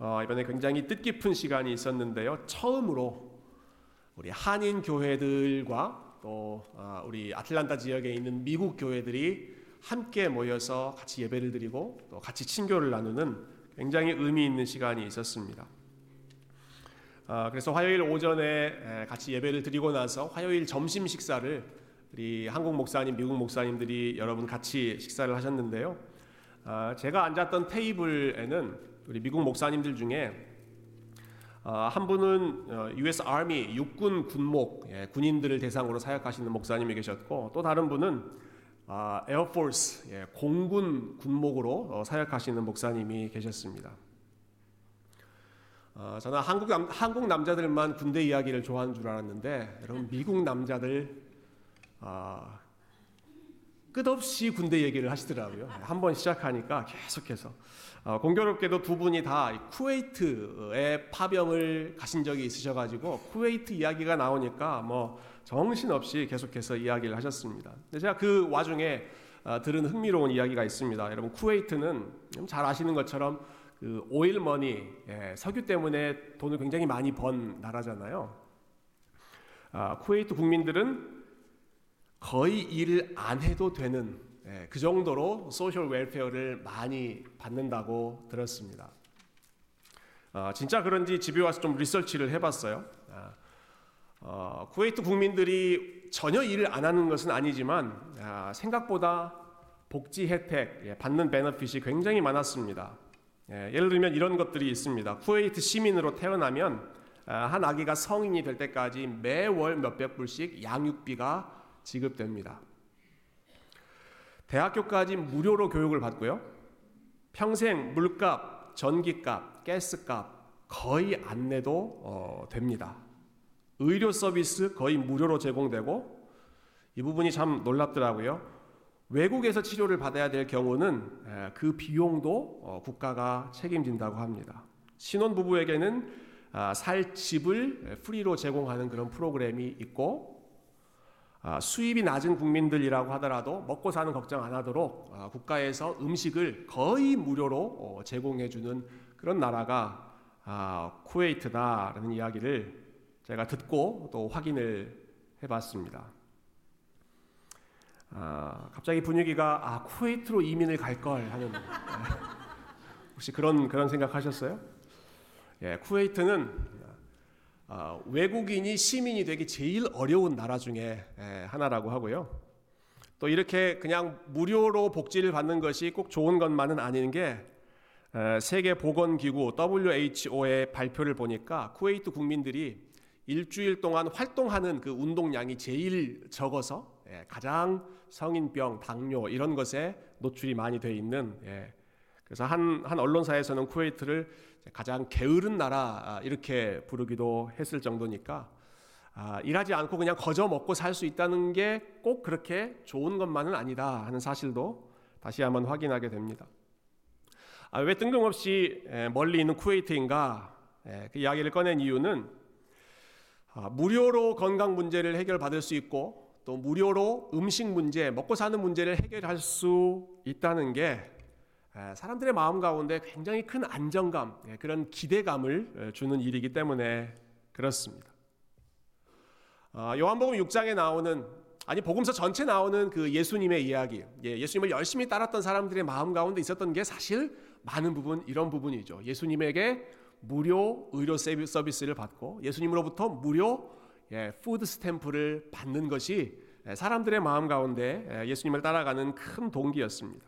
어, 이번에 굉장히 뜻깊은 시간이 있었는데요. 처음으로 우리 한인 교회들과 또 어, 우리 아틀란타 지역에 있는 미국 교회들이 함께 모여서 같이 예배를 드리고 또 같이 친교를 나누는 굉장히 의미 있는 시간이 있었습니다. 어, 그래서 화요일 오전에 같이 예배를 드리고 나서 화요일 점심 식사를 우리 한국 목사님, 미국 목사님들이 여러분 같이 식사를 하셨는데요. 어, 제가 앉았던 테이블에는 우리 미국 목사님들 중에 어, 한 분은 US Army 육군 군목 예, 군인들을 대상으로 사역하시는 목사님이 계셨고 또 다른 분은 에어포스 예, 공군 군목으로 사역하시는 목사님이 계셨습니다. 어, 저는 한국, 남, 한국 남자들만 군대 이야기를 좋아하는 줄 알았는데 여러분 미국 남자들 어, 끝없이 군대 얘기를 하시더라고요. 한번 시작하니까 계속해서 어, 공교롭게도 두 분이 다 쿠웨이트에 파병을 가신 적이 있으셔가지고 쿠웨이트 이야기가 나오니까 뭐 정신없이 계속해서 이야기를 하셨습니다. 근데 제가 그 와중에 어, 들은 흥미로운 이야기가 있습니다. 여러분 쿠웨이트는 잘 아시는 것처럼 그 오일 머니 예, 석유 때문에 돈을 굉장히 많이 번 나라잖아요. 아, 쿠웨이트 국민들은 거의 일을 안 해도 되는 예, 그 정도로 social welfare를 많이 받는다고 들었습니다. 아, 진짜 그런지 집에 와서 좀 리서치를 해봤어요. 아, 어, 쿠웨이트 국민들이 전혀 일을 안 하는 것은 아니지만 아, 생각보다 복지 혜택 예, 받는 benefit이 굉장히 많았습니다. 예, 예를 들면 이런 것들이 있습니다. 쿠웨이트 시민으로 태어나면 아, 한 아기가 성인이 될 때까지 매월 몇백 불씩 양육비가 지급됩니다. 대학교까지 무료로 교육을 받고요. 평생 물값, 전기값, 가스값 거의 안 내도 어, 됩니다. 의료 서비스 거의 무료로 제공되고 이 부분이 참 놀랍더라고요. 외국에서 치료를 받아야 될 경우는 그 비용도 어, 국가가 책임진다고 합니다. 신혼 부부에게는 아, 살 집을 프리로 제공하는 그런 프로그램이 있고 아, 수입이 낮은 국민들이라고 하더라도 먹고 사는 걱정 안 하도록 아, 국가에서 음식을 거의 무료로 어, 제공해주는 그런 나라가 쿠웨이트다라는 이야기를 제가 듣고 또 확인을 해봤습니다. 아, 갑자기 분위기가 아 쿠웨이트로 이민을 갈 걸 하는 네. 혹시 그런 그런 생각하셨어요? 예, 쿠웨이트는 아, 외국인이 시민이 되기 제일 어려운 나라 중에 예, 하나라고 하고요. 또 이렇게 그냥 무료로 복지를 받는 것이 꼭 좋은 것만은 아닌 게 에, 세계 보건기구 WHO의 발표를 보니까 쿠웨이트 국민들이 일주일 동안 활동하는 그 운동량이 제일 적어서 예, 가장 성인병, 당뇨 이런 것에 노출이 많이 돼 있는 예. 그래서 한, 한 언론사에서는 쿠웨이트를 가장 게으른 나라 아, 이렇게 부르기도 했을 정도니까 아, 일하지 않고 그냥 거저 먹고 살 수 있다는 게 꼭 그렇게 좋은 것만은 아니다 하는 사실도 다시 한번 확인하게 됩니다. 아, 왜 뜬금없이 예, 멀리 있는 쿠웨이트인가 예, 그 이야기를 꺼낸 이유는 아, 무료로 건강 문제를 해결받을 수 있고 또 무료로 음식 문제, 먹고 사는 문제를 해결할 수 있다는 게 사람들의 마음 가운데 굉장히 큰 안정감, 예, 그런 기대감을 주는 일이기 때문에 그렇습니다. 아, 요한복음 6장에 나오는 아니 복음서 전체 나오는 그 예수님의 이야기, 예, 예수님을 열심히 따랐던 사람들의 마음 가운데 있었던 게 사실 많은 부분 이런 부분이죠. 예수님에게 무료 의료 서비스를 받고 예수님으로부터 무료 예, food stamp를 받는 것이 예, 사람들의 마음 가운데 예, 예수님을 따라가는 큰 동기였습니다.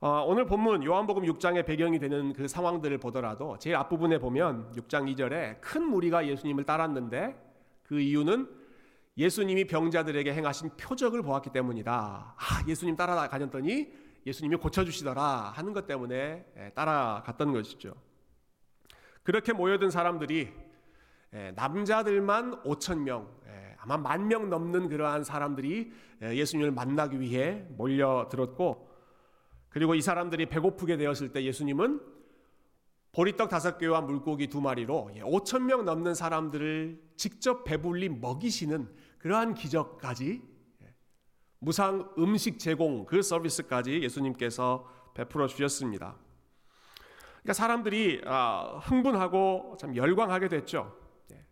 어, 오늘 본문 요한복음 6장의 배경이 되는 그 상황들을 보더라도 제일 앞부분에 보면 6장 2절에 큰 무리가 예수님을 따랐는데 그 이유는 예수님이 병자들에게 행하신 표적을 보았기 때문이다. 아, 예수님 따라가셨더니 예수님이 고쳐주시더라 하는 것 때문에 예, 따라갔던 것이죠. 그렇게 모여든 사람들이 예, 남자들만 5천 명, 예, 아마 만 명 넘는 그러한 사람들이 예, 예수님을 만나기 위해 몰려들었고, 그리고 이 사람들이 배고프게 되었을 때 예수님은 보리떡 다섯 개와 물고기 두 마리로 5천 명 넘는 사람들을 직접 배불리 먹이시는 그러한 기적까지 무상 음식 제공 그 서비스까지 예수님께서 베풀어 주셨습니다. 그러니까 사람들이 아, 흥분하고 참 열광하게 됐죠. 예.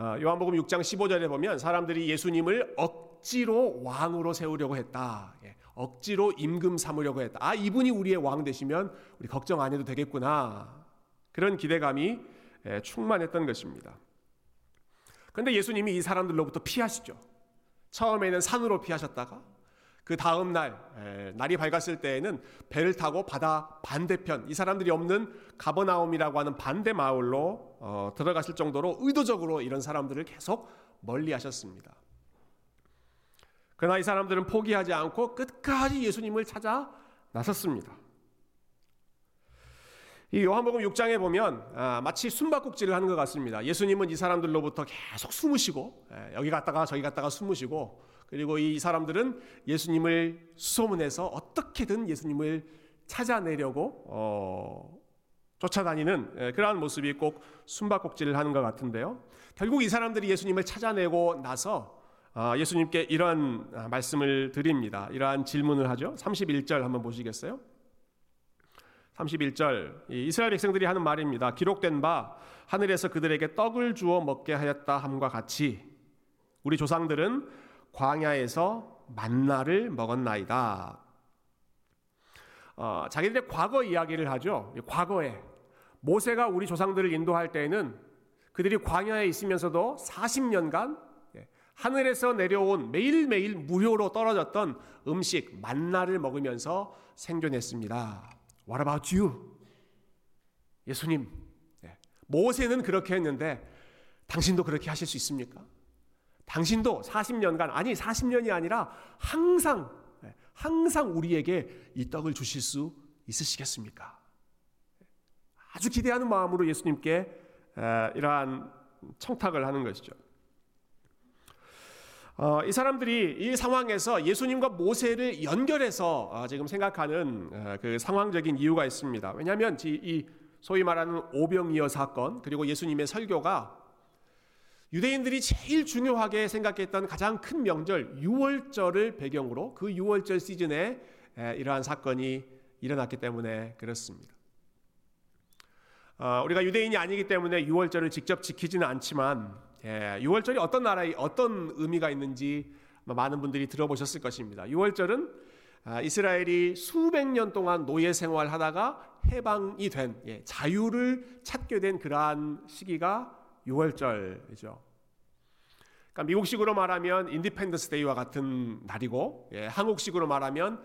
어, 요한복음 6장 15절에 보면 사람들이 예수님을 억지로 왕으로 세우려고 했다. 예. 억지로 임금 삼으려고 했다. 아 이분이 우리의 왕 되시면 우리 걱정 안 해도 되겠구나. 그런 기대감이 예, 충만했던 것입니다. 그런데 예수님이 이 사람들로부터 피하시죠. 처음에는 산으로 피하셨다가 그 다음 날 날이 밝았을 때에는 배를 타고 바다 반대편 이 사람들이 없는 가버나움이라고 하는 반대 마을로 어, 들어갔을 정도로 의도적으로 이런 사람들을 계속 멀리하셨습니다. 그러나 이 사람들은 포기하지 않고 끝까지 예수님을 찾아 나섰습니다. 이 요한복음 6장에 보면 아, 마치 숨바꼭질을 하는 것 같습니다. 예수님은 이 사람들로부터 계속 숨으시고 예, 여기 갔다가 저기 갔다가 숨으시고 그리고 이 사람들은 예수님을 수소문해서 어떻게든 예수님을 찾아내려고 어, 쫓아다니는 예, 그러한 모습이 꼭 숨바꼭질을 하는 것 같은데요. 결국 이 사람들이 예수님을 찾아내고 나서 아, 예수님께 이러한 아, 말씀을 드립니다. 이러한 질문을 하죠. 31절 한번 보시겠어요? 31절 이스라엘 백성들이 하는 말입니다. 기록된 바 하늘에서 그들에게 떡을 주어 먹게 하였다 함과 같이 우리 조상들은 광야에서 만나를 먹었나이다. 어, 자기들의 과거 이야기를 하죠. 과거에 모세가 우리 조상들을 인도할 때에는 그들이 광야에 있으면서도 40년간 예, 하늘에서 내려온 매일매일 무료로 떨어졌던 음식 만나를 먹으면서 생존했습니다. What about you? 예수님, 예, 모세는 그렇게 했는데 당신도 그렇게 하실 수 있습니까? 당신도 40년간 아니 40년이 아니라 항상 예, 항상 우리에게 이 떡을 주실 수 있으시겠습니까? 아주 기대하는 마음으로 예수님께 이러한 청탁을 하는 것이죠. 어, 이 사람들이 이 상황에서 예수님과 모세를 연결해서 어, 지금 생각하는 어, 그 상황적인 이유가 있습니다. 왜냐하면 이 소위 말하는 오병이어 사건 그리고 예수님의 설교가 유대인들이 제일 중요하게 생각했던 가장 큰 명절 유월절을 배경으로 그 유월절 시즌에 에, 이러한 사건이 일어났기 때문에 그렇습니다. 어, 우리가 유대인이 아니기 때문에 유월절을 직접 지키지는 않지만 예, 유월절이 어떤 나라에 어떤 의미가 있는지 많은 분들이 들어보셨을 것입니다. 유월절은 아, 이스라엘이 수백 년 동안 노예 생활하다가 해방이 된 예, 자유를 찾게 된 그러한 시기가 유월절이죠. 그러니까 미국식으로 말하면 Independence Day와 같은 날이고 예, 한국식으로 말하면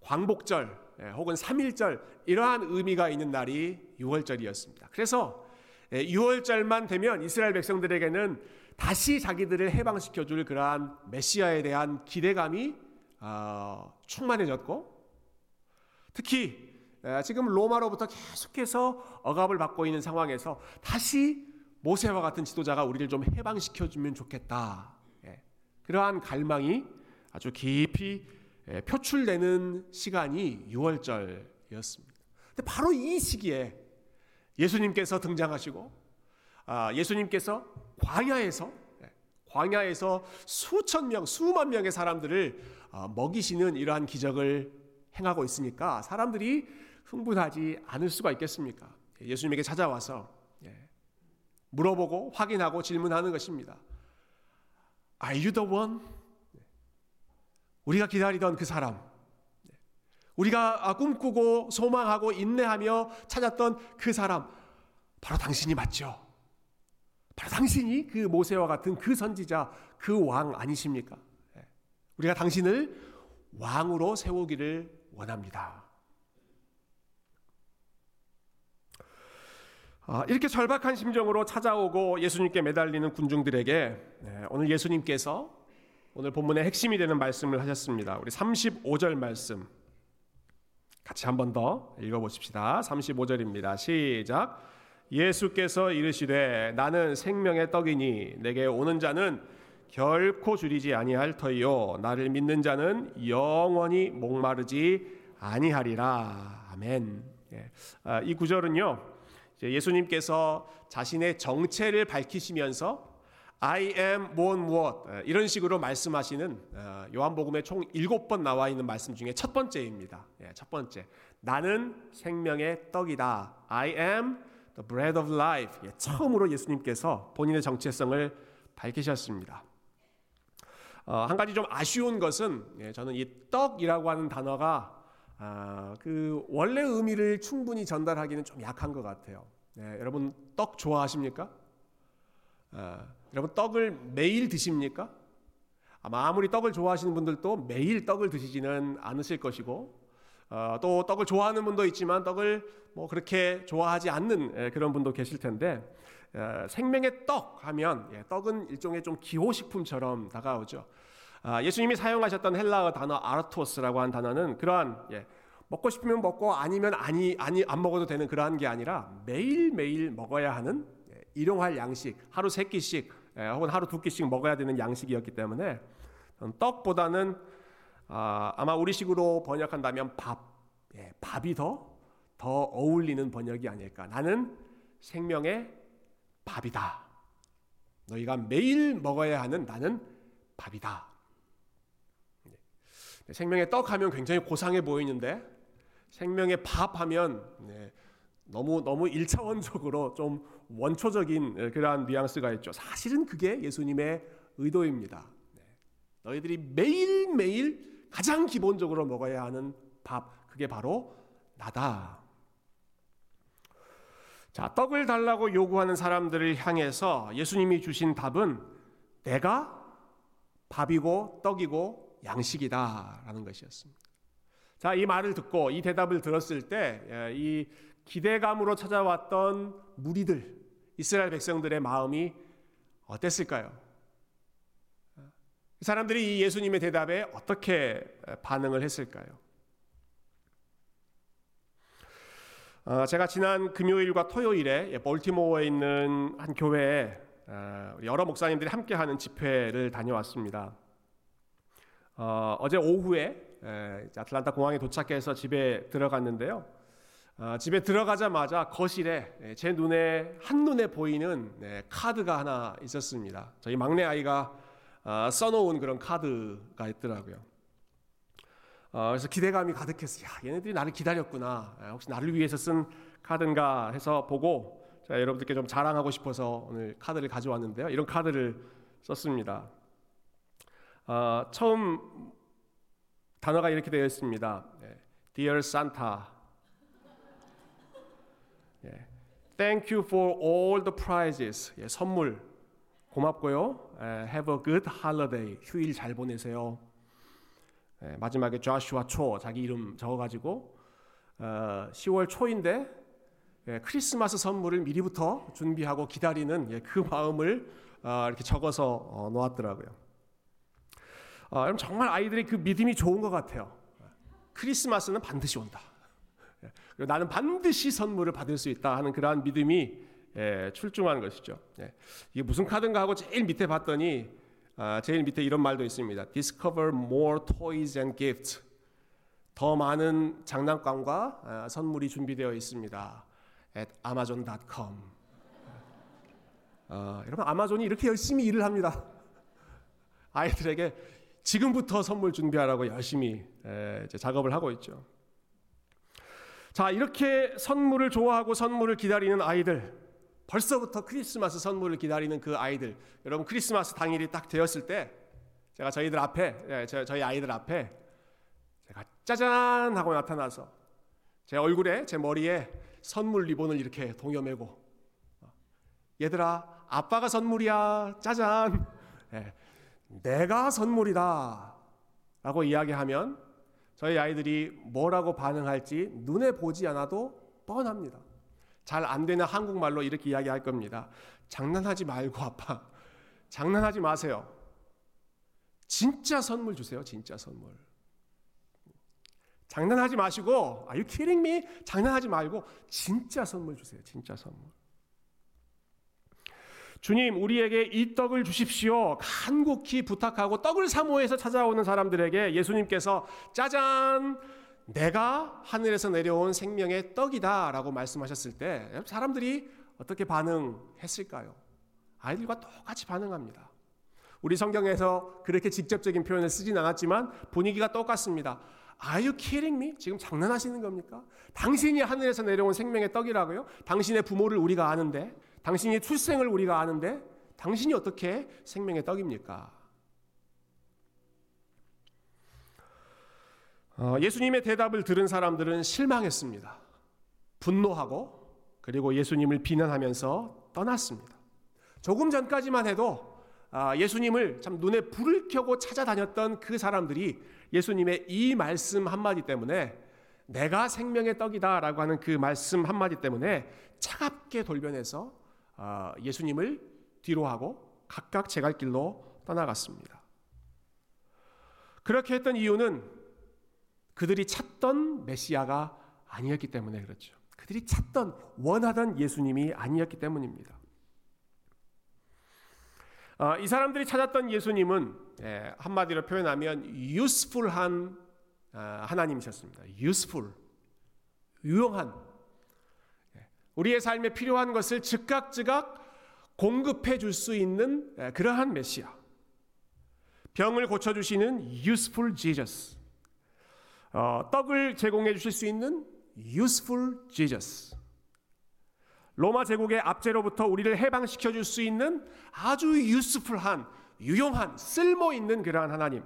광복절 예, 혹은 3일절 이러한 의미가 있는 날이 6월절이었습니다. 그래서 6월절만 예, 되면 이스라엘 백성들에게는 다시 자기들을 해방시켜 줄 그러한 메시아에 대한 기대감이 어, 충만해졌고 특히 예, 지금 로마로부터 계속해서 억압을 받고 있는 상황에서 다시 모세와 같은 지도자가 우리를 좀 해방시켜 주면 좋겠다. 예, 그러한 갈망이 아주 깊이 표출되는 시간이 6월절이었습니다. 근데 바로 이 시기에 예수님께서 등장하시고 아, 예수님께서 광야에서 예, 광야에서 수천 명, 수만 명의 사람들을 아, 먹이시는 이러한 기적을 행하고 있으니까 사람들이 흥분하지 않을 수가 있겠습니까? 예수님에게 찾아와서 예, 물어보고 확인하고 질문하는 것입니다. Are you the one? 우리가 기다리던 그 사람. 우리가 꿈꾸고 소망하고 인내하며 찾았던 그 사람 바로 당신이 맞죠. 바로 당신이 그 모세와 같은 그 선지자, 그 왕 아니십니까? 예. 우리가 당신을 왕으로 세우기를 원합니다. 아, 이렇게 절박한 심정으로 찾아오고 예수님께 매달리는 군중들에게 예, 오늘 예수님께서 오늘 본문의 핵심이 되는 말씀을 하셨습니다. 우리 35절 말씀 같이 한 번 더 읽어보십시다. 35절입니다. 시작. 예수께서 이르시되 나는 생명의 떡이니 내게 오는 자는 결코 줄이지 아니할 터이요 나를 믿는 자는 영원히 목마르지 아니하리라. 아멘. 예. 아, 이 구절은요. 예수님께서 자신의 정체를 밝히시면서 I am 무엇 무엇 이런 식으로 말씀하시는 어, 요한복음에 총 일곱 번 나와 있는 말씀 중에 첫 번째입니다. 예, 첫 번째, 나는 생명의 떡이다. I am the bread of life. 예, 처음으로 예수님께서 본인의 정체성을 밝히셨습니다. 어, 한 가지 좀 아쉬운 것은 예, 저는 이 떡이라고 하는 단어가 아, 그 원래 의미를 충분히 전달하기는 좀 약한 것 같아요. 예, 여러분 떡 좋아하십니까? 아, 여러분 떡을 매일 드십니까? 아마 아무리 떡을 좋아하시는 분들도 매일 떡을 드시지는 않으실 것이고 어, 또 떡을 좋아하는 분도 있지만 떡을 뭐 그렇게 좋아하지 않는 예, 그런 분도 계실 텐데 어, 생명의 떡 하면 예, 떡은 일종의 좀 기호식품처럼 다가오죠. 아, 예수님이 사용하셨던 헬라어 단어 아르토스라고 한 단어는 그러한 예, 먹고 싶으면 먹고 아니면 아니 아니 안 먹어도 되는 그러한 게 아니라 매일 매일 먹어야 하는 예, 일용할 양식 하루 세 끼씩 예, 혹은 하루 두 끼씩 먹어야 되는 양식이었기 때문에 떡보다는 아, 아마 우리식으로 번역한다면 밥, 예, 밥이 더, 더 어울리는 번역이 아닐까. 나는 생명의 밥이다. 너희가 매일 먹어야 하는 나는 밥이다. 네. 생명의 떡 하면 굉장히 고상해 보이는데 생명의 밥 하면 네, 너무 너무 일차원적으로 좀 원초적인 그러한 뉘앙스가 있죠. 사실은 그게 예수님의 의도입니다. 네. 너희들이 매일 매일 가장 기본적으로 먹어야 하는 밥, 그게 바로 나다. 자, 떡을 달라고 요구하는 사람들을 향해서 예수님이 주신 답은 내가 밥이고 떡이고 양식이다라는 것이었습니다. 자, 이 말을 듣고 이 대답을 들었을 때 이 기대감으로 찾아왔던 무리들, 이스라엘 백성들의 마음이 어땠을까요? 사람들이 이 예수님의 대답에 어떻게 반응을 했을까요? 어, 제가 지난 금요일과 토요일에 볼티모어에 있는 한 교회에 어, 여러 목사님들이 함께하는 집회를 다녀왔습니다. 어, 어제 오후에 아틀란타 공항에 도착해서 집에 들어갔는데요. 집에 들어가자마자 거실에 제 눈에 한 눈에 보이는 네, 카드가 하나 있었습니다. 저희 막내 아이가 어, 써놓은 그런 카드가 있더라고요. 어, 그래서 기대감이 가득했어요. 야, 얘네들이 나를 기다렸구나. 혹시 나를 위해서 쓴 카드인가 해서 보고 자, 여러분들께 좀 자랑하고 싶어서 오늘 카드를 가져왔는데요. 이런 카드를 썼습니다. 어, 처음 단어가 이렇게 되어 있습니다. 네. Dear Santa, 예. Thank you for all the prizes. 예, 선물 고맙고요. Have a good holiday. 휴일 잘 보내세요. 마지막에 조슈아 초 자기 이름 적어가지고 10월 초인데 크리스마스 선물을 미리부터 준비하고 기다리는 예, 그 마음을 어, 이렇게 적어서 어, 놓았더라고요. 어, 여러분 정말 아이들의 그 믿음이 좋은 것 같아요. 크리스마스는 반드시 온다. 예, 나는 반드시 선물을 받을 수 있다 하는 그러한 믿음이 예, 출중한 것이죠. 예. 이게 무슨 카드인가 하고 제일 밑에 봤더니 아, 제일 밑에 이런 말도 있습니다. Discover more toys and gifts. 더 많은 장난감과 아, 선물이 준비되어 있습니다. at amazon.com. 아, 여러분 아마존이 이렇게 열심히 일을 합니다. 아이들에게 지금부터 선물 준비하라고 열심히 에, 작업을 하고 있죠. 자 이렇게 선물을 좋아하고 선물을 기다리는 아이들 벌써부터 크리스마스 선물을 기다리는 그 아이들. 여러분 크리스마스 당일이 딱 되었을 때 제가 저희들 앞에 예, 저희 아이들 앞에 제가 짜잔 하고 나타나서 제 얼굴에 제 머리에 선물 리본을 이렇게 동여매고 얘들아 아빠가 선물이야 짜잔 네, 내가 선물이다 라고 이야기하면 저희 아이들이 뭐라고 반응할지 눈에 보지 않아도 뻔합니다. 잘 안 되는 한국말로 이렇게 이야기할 겁니다. 장난하지 말고 아빠. 장난하지 마세요. 진짜 선물 주세요. 진짜 선물. 장난하지 마시고 Are you kidding me? 장난하지 말고 진짜 선물 주세요. 진짜 선물. 주님, 우리에게 이 떡을 주십시오. 간곡히 부탁하고 떡을 사모해서 찾아오는 사람들에게 예수님께서 짜잔 내가 하늘에서 내려온 생명의 떡이다 라고 말씀하셨을 때 사람들이 어떻게 반응했을까요? 아이들과 똑같이 반응합니다. 우리 성경에서 그렇게 직접적인 표현을 쓰진 않았지만 분위기가 똑같습니다. Are you kidding me? 지금 장난하시는 겁니까? 당신이 하늘에서 내려온 생명의 떡이라고요? 당신의 부모를 우리가 아는데, 당신이 출생을 우리가 아는데, 당신이 어떻게 생명의 떡입니까? 어, 예수님의 대답을 들은 사람들은 실망했습니다. 분노하고 그리고 예수님을 비난하면서 떠났습니다. 조금 전까지만 해도 아, 예수님을 참 눈에 불을 켜고 찾아다녔던 그 사람들이 예수님의 이 말씀 한마디 때문에 내가 생명의 떡이다라고 하는 그 말씀 한마디 때문에 차갑게 돌변해서 아, 예수님을 뒤로하고 각각 제 갈 길로 떠나갔습니다. 그렇게 했던 이유는 그들이 찾던 메시아가 아니었기 때문에 그렇죠. 그들이 찾던 원하던 예수님이 아니었기 때문입니다. 어, 이 사람들이 찾았던 예수님은 예, 한마디로 표현하면 useful한 어, 하나님이셨습니다. useful, 유용한 예, 우리의 삶에 필요한 것을 즉각즉각 공급해 줄 수 있는 예, 그러한 메시아. 병을 고쳐 주시는 useful Jesus. 어, 떡을 제공해 주실 수 있는 useful Jesus. 로마 제국의 압제로부터 우리를 해방시켜 줄 수 있는 아주 유스풀한 유용한 쓸모 있는 그러한 하나님.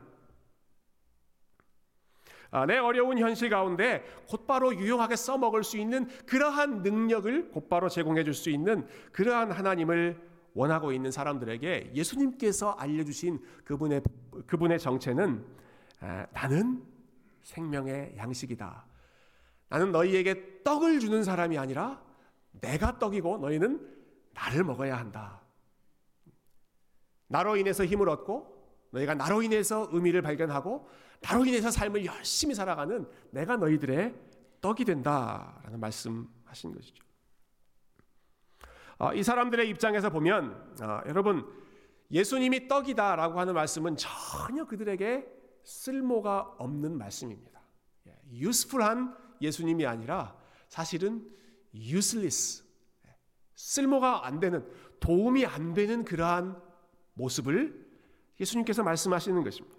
아, 내 어려운 현실 가운데 곧바로 유용하게 써먹을 수 있는 그러한 능력을 곧바로 제공해 줄 수 있는 그러한 하나님을 원하고 있는 사람들에게 예수님께서 알려주신 그분의 그분의 정체는 아, 나는 생명의 양식이다. 나는 너희에게 떡을 주는 사람이 아니라 내가 떡이고 너희는 나를 먹어야 한다. 나로 인해서 힘을 얻고 너희가 나로 인해서 의미를 발견하고 나로 인해서 삶을 열심히 살아가는 내가 너희들의 떡이 된다라는 말씀하신 것이죠. 어, 이 사람들의 입장에서 보면 어, 여러분 예수님이 떡이다라고 하는 말씀은 전혀 그들에게 쓸모가 없는 말씀입니다. 유스풀한 예, 예수님이 아니라 사실은 useless 쓸모가 안 되는 도움이 안 되는 그러한 모습을 예수님께서 말씀하시는 것입니다.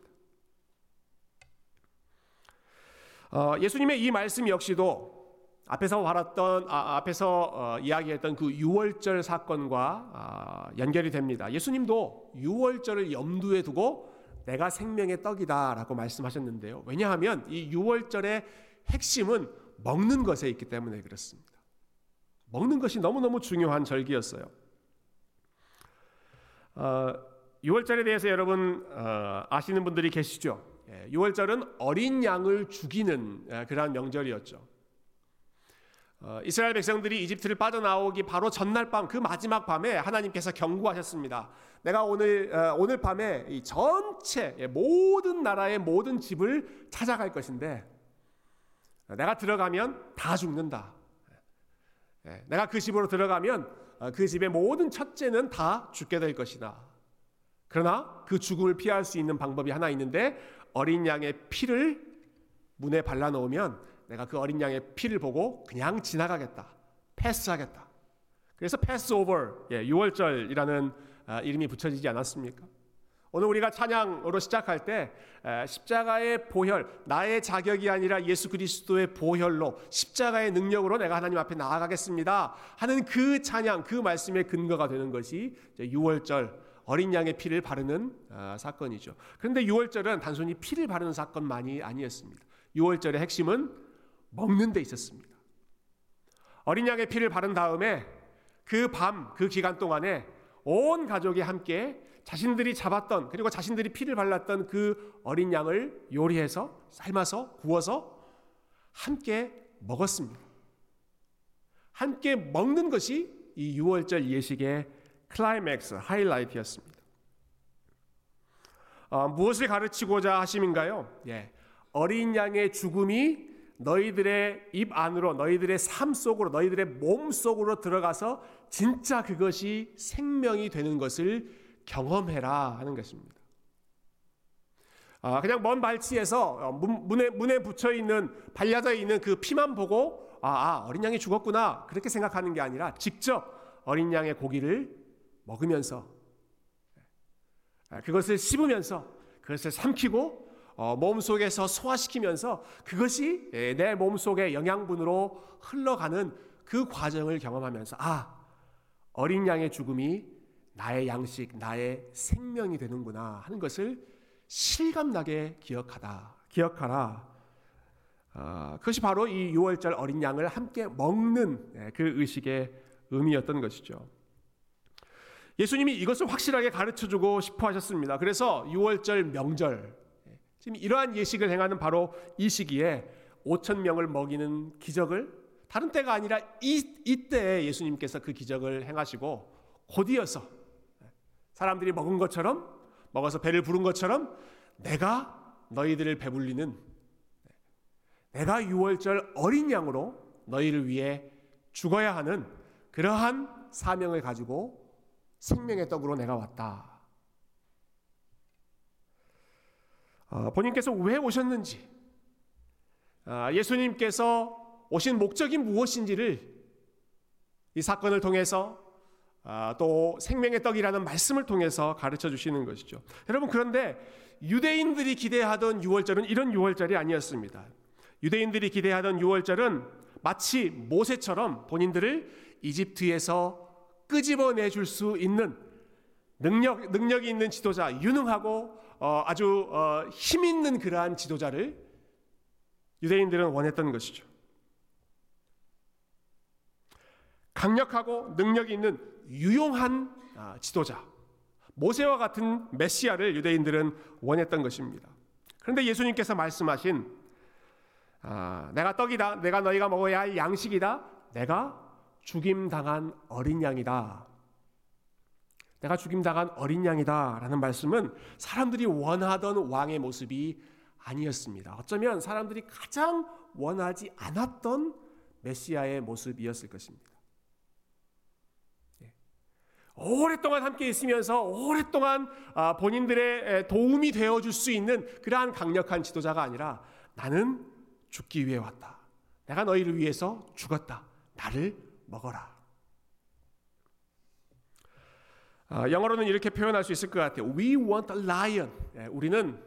어, 예수님의 이 말씀 역시도 앞에서 말했던 아, 앞에서 어, 이야기했던 그 유월절 사건과 아, 연결이 됩니다. 예수님도 유월절을 염두에 두고 내가 생명의 떡이다라고 말씀하셨는데요. 왜냐하면 이 유월절의 핵심은 먹는 것에 있기 때문에 그렇습니다. 먹는 것이 너무너무 중요한 절기였어요. 어, 6월절에 대해서 여러분 어, 아시는 분들이 계시죠? 예, 6월절은 어린 양을 죽이는 예, 그러한 명절이었죠. 어, 이스라엘 백성들이 이집트를 빠져나오기 바로 전날 밤 그 마지막 밤에 하나님께서 경고하셨습니다. 내가 오늘 어, 오늘 밤에 이 전체 예, 모든 나라의 모든 집을 찾아갈 것인데 내가 들어가면 다 죽는다. 예, 내가 그 집으로 들어가면 어, 그 집의 모든 첫째는 다 죽게 될 것이다. 그러나 그 죽음을 피할 수 있는 방법이 하나 있는데 어린 양의 피를 문에 발라 놓으면 내가 그 어린 양의 피를 보고 그냥 지나가겠다. 패스하겠다. 그래서 패스오버, 예, 6월절이라는 아, 이름이 붙여지지 않았습니까? 오늘 우리가 찬양으로 시작할 때 십자가의 보혈, 나의 자격이 아니라 예수 그리스도의 보혈로 십자가의 능력으로 내가 하나님 앞에 나아가겠습니다. 하는 그 찬양, 그 말씀의 근거가 되는 것이 6월절 어린 양의 피를 바르는 아, 사건이죠. 그런데 6월절은 단순히 피를 바르는 사건만이 아니었습니다. 6월절의 핵심은 먹는 데 있었습니다. 어린 양의 피를 바른 다음에 그 밤, 그 기간 동안에 온 가족이 함께 자신들이 잡았던 그리고 자신들이 피를 발랐던 그 어린 양을 요리해서 삶아서 구워서 함께 먹었습니다. 함께 먹는 것이 이 6월절 예식의 클라이맥스 하이라이트였습니다. 어, 무엇을 가르치고자 하심인가요? 예, 어린 양의 죽음이 너희들의 입 안으로 너희들의 삶 속으로 너희들의 몸 속으로 들어가서 진짜 그것이 생명이 되는 것을 경험해라 하는 것입니다. 아, 그냥 먼 발치에서 어, 문에 문에 붙여 있는 발려져 있는 그 피만 보고 아, 아 어린 양이 죽었구나 그렇게 생각하는 게 아니라 직접 어린 양의 고기를 먹으면서 그것을 씹으면서 그것을 삼키고 어, 몸 속에서 소화시키면서 그것이 예, 내몸 속의 영양분으로 흘러가는 그 과정을 경험하면서 아 어린 양의 죽음이 나의 양식, 나의 생명이 되는구나 하는 것을 실감나게 기억하다, 기억하라. 어, 그것이 바로 이 6월절 어린 양을 함께 먹는 예, 그 의식의 의미였던 것이죠. 예수님이 이것을 확실하게 가르쳐 주고 싶어 하셨습니다. 그래서 6월절 명절, 예, 지금 이러한 예식을 행하는 바로 이 시기에 5천 명을 먹이는 기적을 다른 때가 아니라 이, 이때 예수님께서 그 기적을 행하시고 곧이어서 예, 사람들이 먹은 것처럼 먹어서 배를 부른 것처럼 내가 너희들을 배불리는 내가 6월절 어린 양으로 너희를 위해 죽어야 하는 그러한 사명을 가지고 생명의 떡으로 내가 왔다. 어, 본인께서 왜 오셨는지, 어, 예수님께서 오신 목적이 무엇인지를 이 사건을 통해서 어, 또 생명의 떡이라는 말씀을 통해서 가르쳐 주시는 것이죠. 여러분 그런데 유대인들이 기대하던 6월절은 이런 6월절이 아니었습니다. 유대인들이 기대하던 6월절은 마치 모세처럼 본인들을 이집트에서 끄집어내 줄 수 있는 능력, 능력이 있는 지도자, 유능하고 어, 아주 어, 힘 있는 그러한 지도자를 유대인들은 원했던 것이죠. 강력하고 능력이 있는 유용한 아, 지도자, 모세와 같은 메시아를 유대인들은 원했던 것입니다. 그런데 예수님께서 말씀하신 아, 내가 떡이다, 내가 너희가 먹어야 할 양식이다, 내가 죽임 당한 어린 양이다. 내가 죽임 당한 어린 양이다 라는 말씀은 사람들이 원하던 왕의 모습이 아니었습니다. 어쩌면 사람들이 가장 원하지 않았던 메시아의 모습이었을 것입니다. 예. 오랫동안 함께 있으면서 오랫동안 아, 본인들의 도움이 되어 줄 수 있는 그러한 강력한 지도자가 아니라 나는 죽기 위해 왔다. 내가 너희를 위해서 죽었다. 나를 먹어라. 아, 영어로는 이렇게 표현할 수 있을 것 같아요. We want a lion. 예, 우리는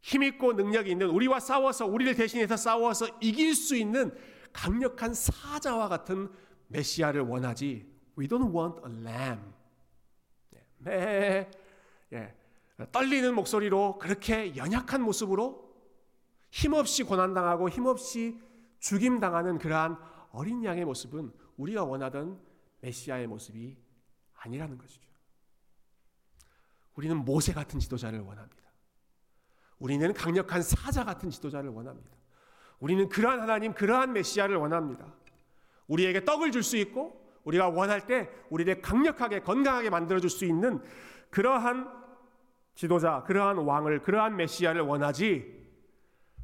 힘 있고 능력이 있는 우리와 싸워서 우리를 대신해서 싸워서 이길 수 있는 강력한 사자와 같은 메시아를 원하지. We don't want a lamb. 예, 예, 떨리는 목소리로 그렇게 연약한 모습으로 힘없이 고난당하고 힘없이 죽임당하는 그러한 어린 양의 모습은 우리가 원하던 메시아의 모습이 아니라는 것이죠. 우리는 모세 같은 지도자를 원합니다. 우리는 강력한 사자 같은 지도자를 원합니다. 우리는 그러한 하나님, 그러한 메시아를 원합니다. 우리에게 떡을 줄 수 있고 우리가 원할 때 우리를 강력하게 건강하게 만들어 줄 수 있는 그러한 지도자, 그러한 왕을, 그러한 메시아를 원하지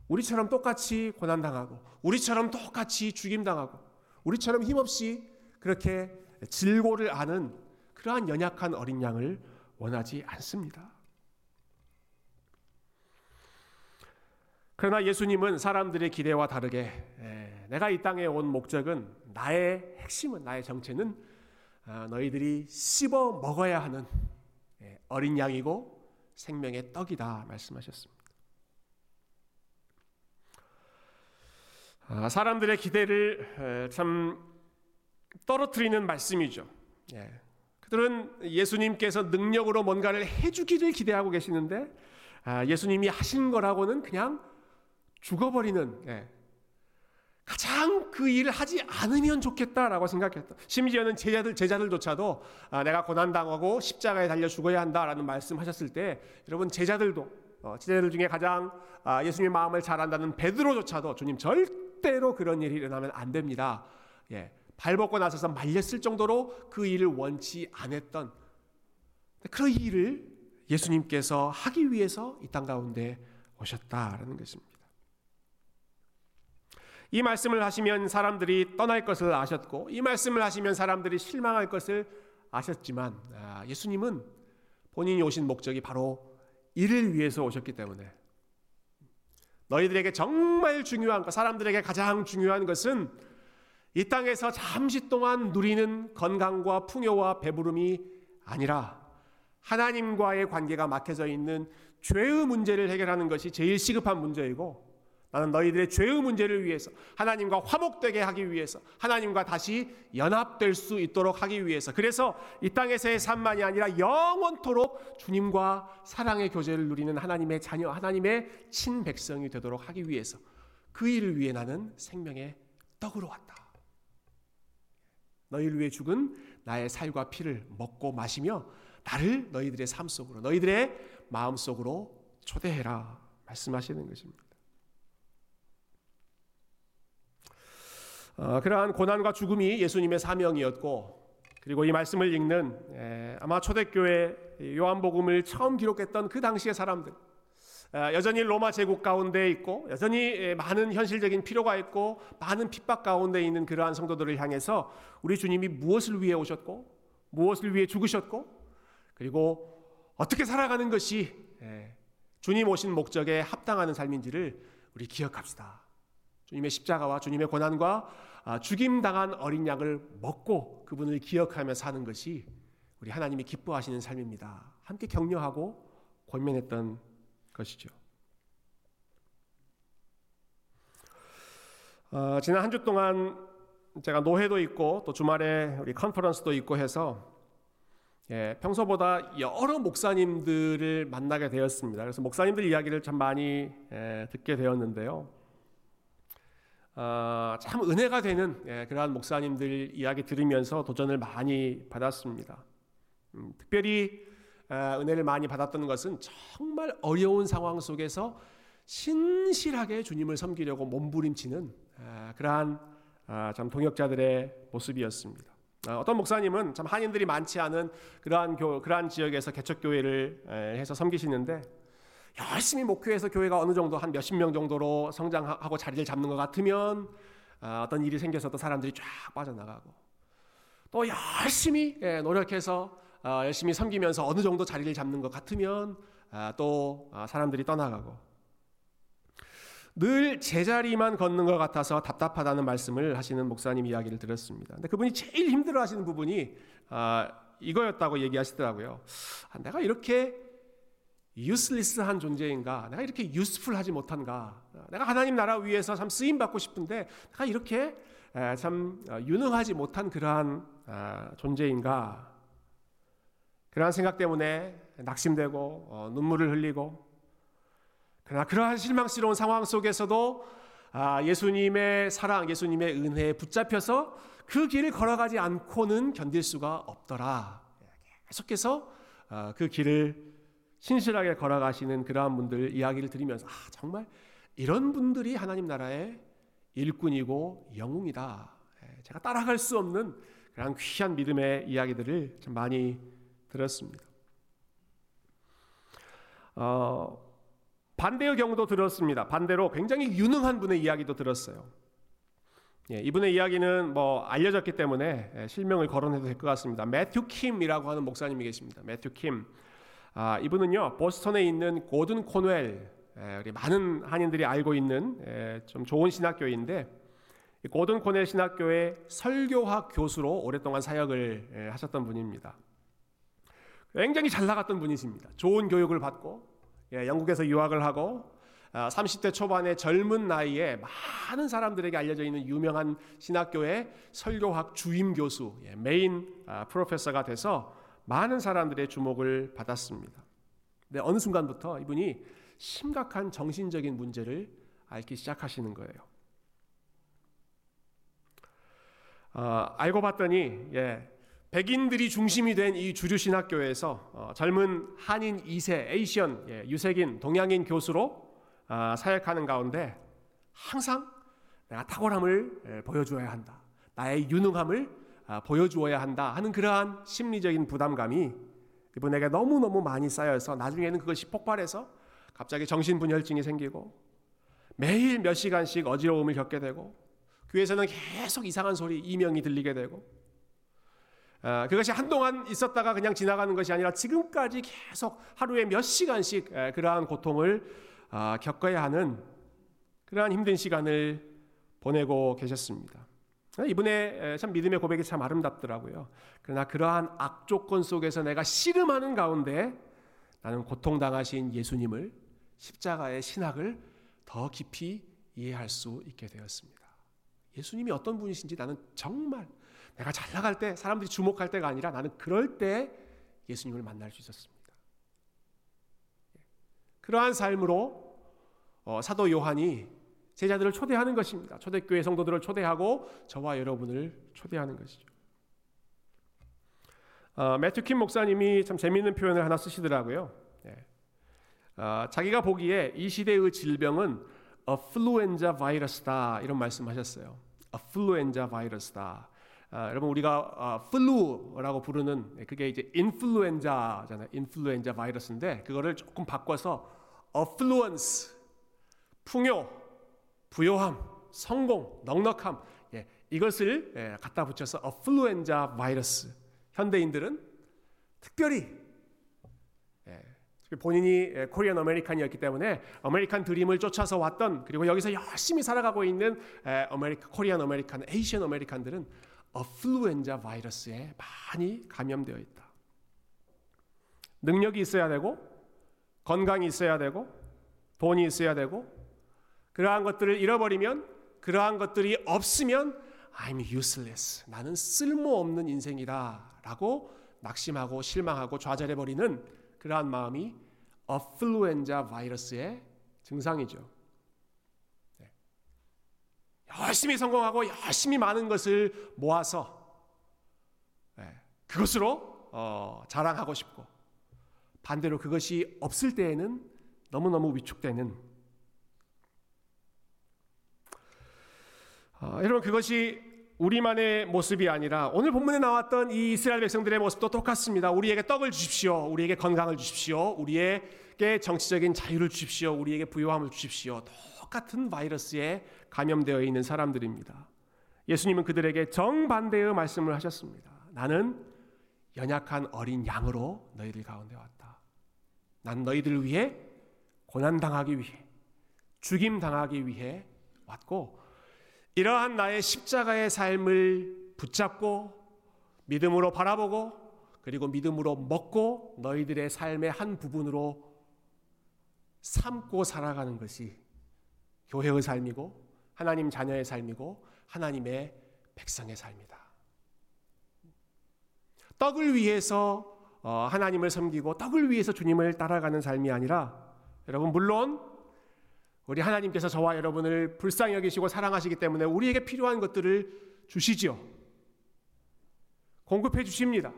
우리처럼 똑같이 고난당하고, 우리처럼 똑같이 죽임당하고, 우리처럼 힘없이 그렇게 질고를 아는 그러한 연약한 어린 양을 원하지 않습니다. 그러나 예수님은 사람들의 기대와 다르게 내가 이 땅에 온 목적은 나의 핵심은 나의 정체는 아, 너희들이 씹어 먹어야 하는 어린 양이고 생명의 떡이다 말씀하셨습니다. 사람들의 기대를 참 떨어뜨리는 말씀이죠. 예. 그들은 예수님께서 능력으로 뭔가를 해주기를 기대하고 계시는데 아, 예수님이 하신 거라고는 그냥 죽어버리는 예. 가장 그 일을 하지 않으면 좋겠다라고 생각했다. 심지어는 제자들 제자들조차도 아, 내가 고난 당하고 십자가에 달려 죽어야 한다라는 말씀하셨을 때 여러분 제자들도 어, 제자들 중에 가장 예수님의 마음을 잘 안다는 베드로조차도 주님 절 절대로 그런 일이 일어나면 안 됩니다. 예, 발벗고 나서서 말렸을 정도로 그 일을 원치 않았던 그 일을 예수님께서 하기 위해서 이 땅 가운데 오셨다라는 것입니다. 이 말씀을 하시면 사람들이 떠날 것을 아셨고 이 말씀을 하시면 사람들이 실망할 것을 아셨지만 아, 예수님은 본인이 오신 목적이 바로 이를 위해서 오셨기 때문에 너희들에게 정말 중요한 것, 사람들에게 가장 중요한 것은 이 땅에서 잠시 동안 누리는 건강과 풍요와 배부름이 아니라 하나님과의 관계가 막혀져 있는 죄의 문제를 해결하는 것이 제일 시급한 문제이고 나는 너희들의 죄의 문제를 위해서 하나님과 화목되게 하기 위해서 하나님과 다시 연합될 수 있도록 하기 위해서 그래서 이 땅에서의 삶만이 아니라 영원토록 주님과 사랑의 교제를 누리는 하나님의 자녀 하나님의 친백성이 되도록 하기 위해서 그 일을 위해 나는 생명의 떡으로 왔다. 너희를 위해 죽은 나의 살과 피를 먹고 마시며 나를 너희들의 삶 속으로 너희들의 마음 속으로 초대해라 말씀하시는 것입니다. 어, 그러한 고난과 죽음이 예수님의 사명이었고 그리고 이 말씀을 읽는 에, 아마 초대교회 요한복음을 처음 기록했던 그 당시의 사람들 여전히 로마 제국 가운데 있고 여전히 많은 현실적인 필요가 있고 많은 핍박 가운데 있는 그러한 성도들을 향해서 우리 주님이 무엇을 위해 오셨고 무엇을 위해 죽으셨고 그리고 어떻게 살아가는 것이 주님 오신 목적에 합당하는 삶인지를 우리 기억합시다. 주님의 십자가와 주님의 고난과 아, 죽임 당한 어린 양을 먹고 그분을 기억하며 사는 것이 우리 하나님이 기뻐하시는 삶입니다. 함께 격려하고 권면했던 것이죠. 어, 지난 한 주 동안 제가 노회도 있고 또 주말에 우리 컨퍼런스도 있고 해서 예, 평소보다 여러 목사님들을 만나게 되었습니다. 그래서 목사님들 이야기를 참 많이 예, 듣게 되었는데요. 어, 참 은혜가 되는 예, 그러한 목사님들 이야기 들으면서 도전을 많이 받았습니다. 음, 특별히 아, 은혜를 많이 받았던 것은 정말 어려운 상황 속에서 신실하게 주님을 섬기려고 몸부림치는 아, 그러한 아, 참 동역자들의 모습이었습니다. 어떤 목사님은 참 한인들이 많지 않은 그러한 교, 그러한 지역에서 개척 교회를 해서 섬기시는데 열심히 목회해서 교회가 어느 정도 한 몇십 명 정도로 성장하고 자리를 잡는 것 같으면 어떤 일이 생겨서 또 사람들이 쫙 빠져나가고 또 열심히 예, 노력해서 어, 열심히 섬기면서 어느 정도 자리를 잡는 것 같으면 아, 또 아, 사람들이 떠나가고 늘 제자리만 걷는 것 같아서 답답하다는 말씀을 하시는 목사님 이야기를 들었습니다. 근데 그분이 제일 힘들어 하시는 부분이 아, 이거였다고 얘기하시더라고요. 내가 이렇게 유슬리스한 존재인가? 내가 이렇게 유스풀하지 못한가? 내가 하나님 나라 위해서 참 쓰임 받고 싶은데 내가 이렇게 참 어, 유능하지 못한 그러한 존재인가? 그러한 생각 때문에 낙심되고 어, 눈물을 흘리고 그러나 그러한 실망스러운 상황 속에서도 아, 예수님의 사랑, 예수님의 은혜에 붙잡혀서 그 길을 걸어가지 않고는 견딜 수가 없더라. 계속해서 어, 그 길을 신실하게 걸어가시는 그러한 분들 이야기를 들으면서 아, 정말 이런 분들이 하나님 나라의 일꾼이고 영웅이다. 예, 제가 따라갈 수 없는 그런 귀한 믿음의 이야기들을 참 많이 들었습니다. 어, 반대의 경우도 들었습니다. 반대로 굉장히 유능한 분의 이야기도 들었어요. 예, 이분의 이야기는 뭐 알려졌기 때문에 예, 실명을 거론해도 될 것 같습니다. 매튜 킴이라고 하는 목사님이 계십니다. 매튜 킴. 아, 이분은요 보스턴에 있는 고든 코넬 예, 우리 많은 한인들이 알고 있는 예, 좀 좋은 신학교인데 고든 코넬 신학교의 설교학 교수로 오랫동안 사역을 예, 하셨던 분입니다. 굉장히 잘 나갔던 분이십니다. 좋은 교육을 받고 예, 영국에서 유학을 하고 30대 아, 초반의 젊은 나이에 많은 사람들에게 알려져 있는 유명한 신학교의 설교학 주임 교수, 예, 메인 아, 프로페서가 돼서 많은 사람들의 주목을 받았습니다. 근데 어느 순간부터 이분이 심각한 정신적인 문제를 앓기 시작하시는 거예요. 어, 알고 봤더니 예, 백인들이 중심이 된 이 주류 신학교에서 어, 젊은 한인 2세 에이시언 예, 유색인 동양인 교수로 아, 사역하는 가운데 항상 내가 탁월함을 예, 보여주어야 한다. 나의 유능함을 아, 보여주어야 한다 하는 그러한 심리적인 부담감이 이분에게 너무너무 많이 쌓여서 나중에는 그것이 폭발해서 갑자기 정신분열증이 생기고 매일 몇 시간씩 어지러움을 겪게 되고 교회에서는 계속 이상한 소리, 이명이 들리게 되고 어, 그것이 한동안 있었다가 그냥 지나가는 것이 아니라 지금까지 계속 하루에 몇 시간씩 그러한 고통을 아, 겪어야 하는 그러한 힘든 시간을 보내고 계셨습니다. 이분의 참 믿음의 고백이 참 아름답더라고요. 그러나 그러한 악조건 속에서 내가 씨름하는 가운데 나는 고통당하신 예수님을 십자가의 신학을 더 깊이 이해할 수 있게 되었습니다. 예수님이 어떤 분이신지 나는 정말 내가 잘 나갈 때 사람들이 주목할 때가 아니라 나는 그럴 때 예수님을 만날 수 있었습니다. 그러한 삶으로 어, 사도 요한이 제자들을 초대하는 것입니다. 초대교회 성도들을 초대하고 저와 여러분을 초대하는 것이죠. 어, 매튜 킴 목사님이 참 재미있는 표현을 하나 쓰시더라고요. 네. 어, 자기가 보기에 이 시대의 질병은 affluenza 바이러스다 이런 말씀하셨어요. affluenza 바이러스다. 아, 여러분 우리가 아, 플루라고 부르는 그게 이제 인플루엔자잖아요. 인플루엔자 바이러스인데 그거를 조금 바꿔서 affluence 풍요, 부요함, 성공, 넉넉함 예, 이것을 예, 갖다 붙여서 affluenza 바이러스. 현대인들은 특별히 예, 본인이 Korean American이었기 때문에 아메리칸 드림을 쫓아서 왔던 그리고 여기서 열심히 살아가고 있는 아메리카 Korean American, Asian American들은 affluenza 바이러스에 많이 감염되어 있다. 능력이 있어야 되고 건강이 있어야 되고 돈이 있어야 되고 그러한 것들을 잃어버리면 그러한 것들이 없으면 I'm useless. 나는 쓸모없는 인생이다 라고 낙심하고 실망하고 좌절해 버리는 그러한 마음이 어플루엔자 바이러스의 증상이죠. 열심히 성공하고 열심히 많은 것을 모아서 예, 그것으로 어, 자랑하고 싶고 반대로 그것이 없을 때에는 너무너무 위축되는 어, 여러분 그것이 우리만의 모습이 아니라 오늘 본문에 나왔던 이 이스라엘 백성들의 모습도 똑같습니다. 우리에게 떡을 주십시오. 우리에게 건강을 주십시오. 우리에게 정치적인 자유를 주십시오. 우리에게 부요함을 주십시오. 똑같은 바이러스에 감염되어 있는 사람들입니다. 예수님은 그들에게 정반대의 말씀을 하셨습니다. 나는 연약한 어린 양으로 너희들 가운데 왔다. 난 너희들을 위해 고난 당하기 위해 죽임 당하기 위해 왔고 이러한 나의 십자가의 삶을 붙잡고 믿음으로 바라보고 그리고 믿음으로 먹고 너희들의 삶의 한 부분으로 삼고 살아가는 것이 교회의 삶이고 하나님 자녀의 삶이고 하나님의 백성의 삶이다. 떡을 위해서 어, 하나님을 섬기고 떡을 위해서 주님을 따라가는 삶이 아니라 여러분 물론 우리 하나님께서 저와 여러분을 불쌍히 여기시고 사랑하시기 때문에 우리에게 필요한 것들을 주시지요. 공급해 주십니다.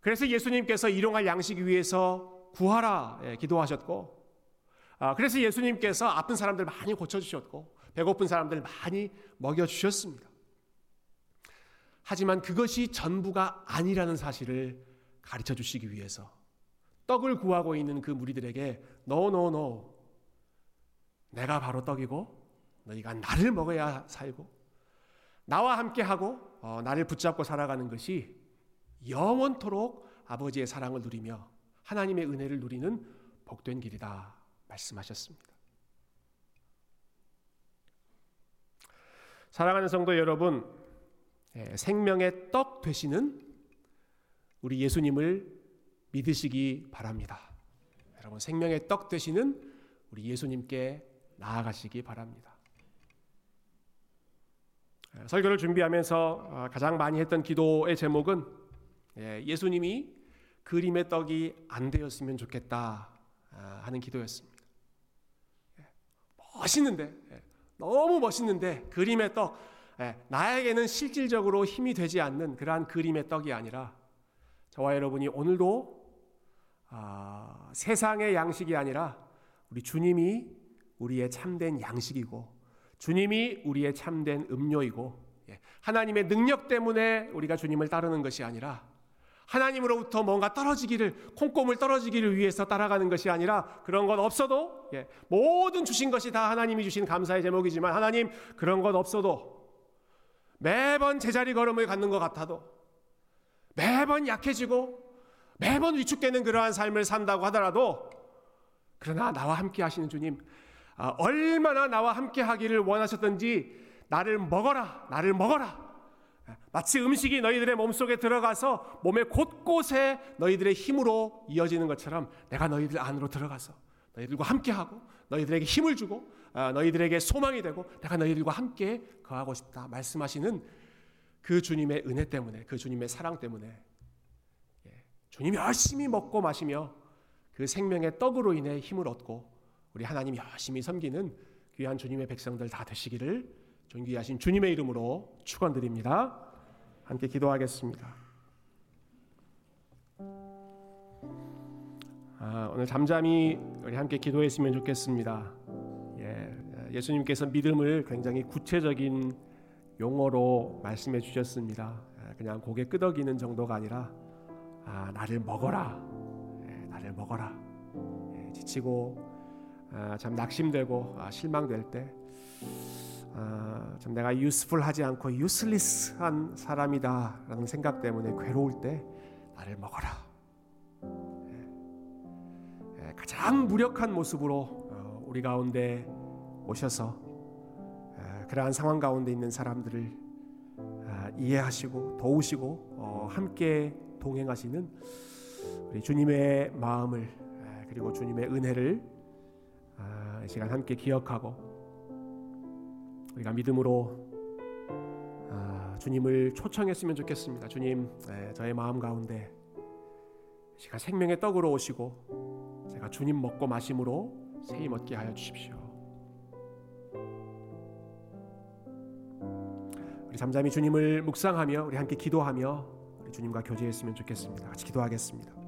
그래서 예수님께서 일용할 양식 위해서 구하라 예, 기도하셨고 아, 그래서 예수님께서 아픈 사람들 많이 고쳐주셨고 배고픈 사람들 많이 먹여주셨습니다. 하지만 그것이 전부가 아니라는 사실을 가르쳐 주시기 위해서 떡을 구하고 있는 그 무리들에게 노노노 내가 바로 떡이고 너희가 나를 먹어야 살고 나와 함께 하고 어, 나를 붙잡고 살아가는 것이 영원토록 아버지의 사랑을 누리며 하나님의 은혜를 누리는 복된 길이다. 말씀하셨습니다. 사랑하는 성도 여러분, 예, 생명의 떡 되시는 우리 예수님을 믿으시기 바랍니다. 여러분, 생명의 떡 되시는 우리 예수님께 나아가시기 바랍니다. 예, 설교를 준비하면서 아, 가장 많이 했던 기도의 제목은 예, 예수님이 그림의 떡이 안 되었으면 좋겠다 아, 하는 기도였습니다. 멋있는데 예, 너무 멋있는데 그림의 떡 예, 나에게는 실질적으로 힘이 되지 않는 그러한 그림의 떡이 아니라 저와 여러분이 오늘도 아, 세상의 양식이 아니라 우리 주님이 우리의 참된 양식이고 주님이 우리의 참된 음료이고 예, 하나님의 능력 때문에 우리가 주님을 따르는 것이 아니라 하나님으로부터 뭔가 떨어지기를 콩고물 떨어지기를 위해서 따라가는 것이 아니라 그런 것 없어도 예, 모든 주신 것이 다 하나님이 주신 감사의 제목이지만 하나님 그런 것 없어도 매번 제자리 걸음을 갖는 것 같아도 매번 약해지고 매번 위축되는 그러한 삶을 산다고 하더라도 그러나 나와 함께 하시는 주님 아, 얼마나 나와 함께 하기를 원하셨던지 나를 먹어라, 나를 먹어라. 마치 음식이 너희들의 몸속에 들어가서 몸의 곳곳에 너희들의 힘으로 이어지는 것처럼 내가 너희들 안으로 들어가서 너희들과 함께하고 너희들에게 힘을 주고 아, 너희들에게 소망이 되고 내가 너희들과 함께 거하고 싶다 말씀하시는 그 주님의 은혜 때문에 그 주님의 사랑 때문에 예, 주님이 열심히 먹고 마시며 그 생명의 떡으로 인해 힘을 얻고 우리 하나님 열심히 섬기는 귀한 주님의 백성들 다 되시기를 존귀하신 주님의 이름으로 축원드립니다. 함께 기도하겠습니다. 아, 오늘 잠잠히 우리 함께 기도했으면 좋겠습니다. 예, 예수님께서 믿음을 굉장히 구체적인 용어로 말씀해 주셨습니다. 예, 그냥 고개 끄덕이는 정도가 아니라 아, 나를 먹어라, 예, 나를 먹어라. 예, 지치고 아, 참 낙심되고 아, 실망될 때, 아, 참 내가 유스풀하지 않고 유슬리스한 사람이다라는 생각 때문에 괴로울 때 나를 먹어라. 예, 가장 무력한 모습으로 어, 우리 가운데 오셔서 어, 그러한 상황 가운데 있는 사람들을 아, 이해하시고 도우시고 어, 함께 동행하시는 우리 주님의 마음을 아, 그리고 주님의 은혜를 시간 함께 기억하고 우리가 믿음으로 아, 주님을 초청했으면 좋겠습니다. 주님, 네, 저의 마음 가운데 이 시간 생명의 떡으로 오시고 제가 주님 먹고 마심으로 세임 얻게 하여 주십시오. 우리 잠잠히 주님을 묵상하며 우리 함께 기도하며 우리 주님과 교제했으면 좋겠습니다. 같이 기도하겠습니다.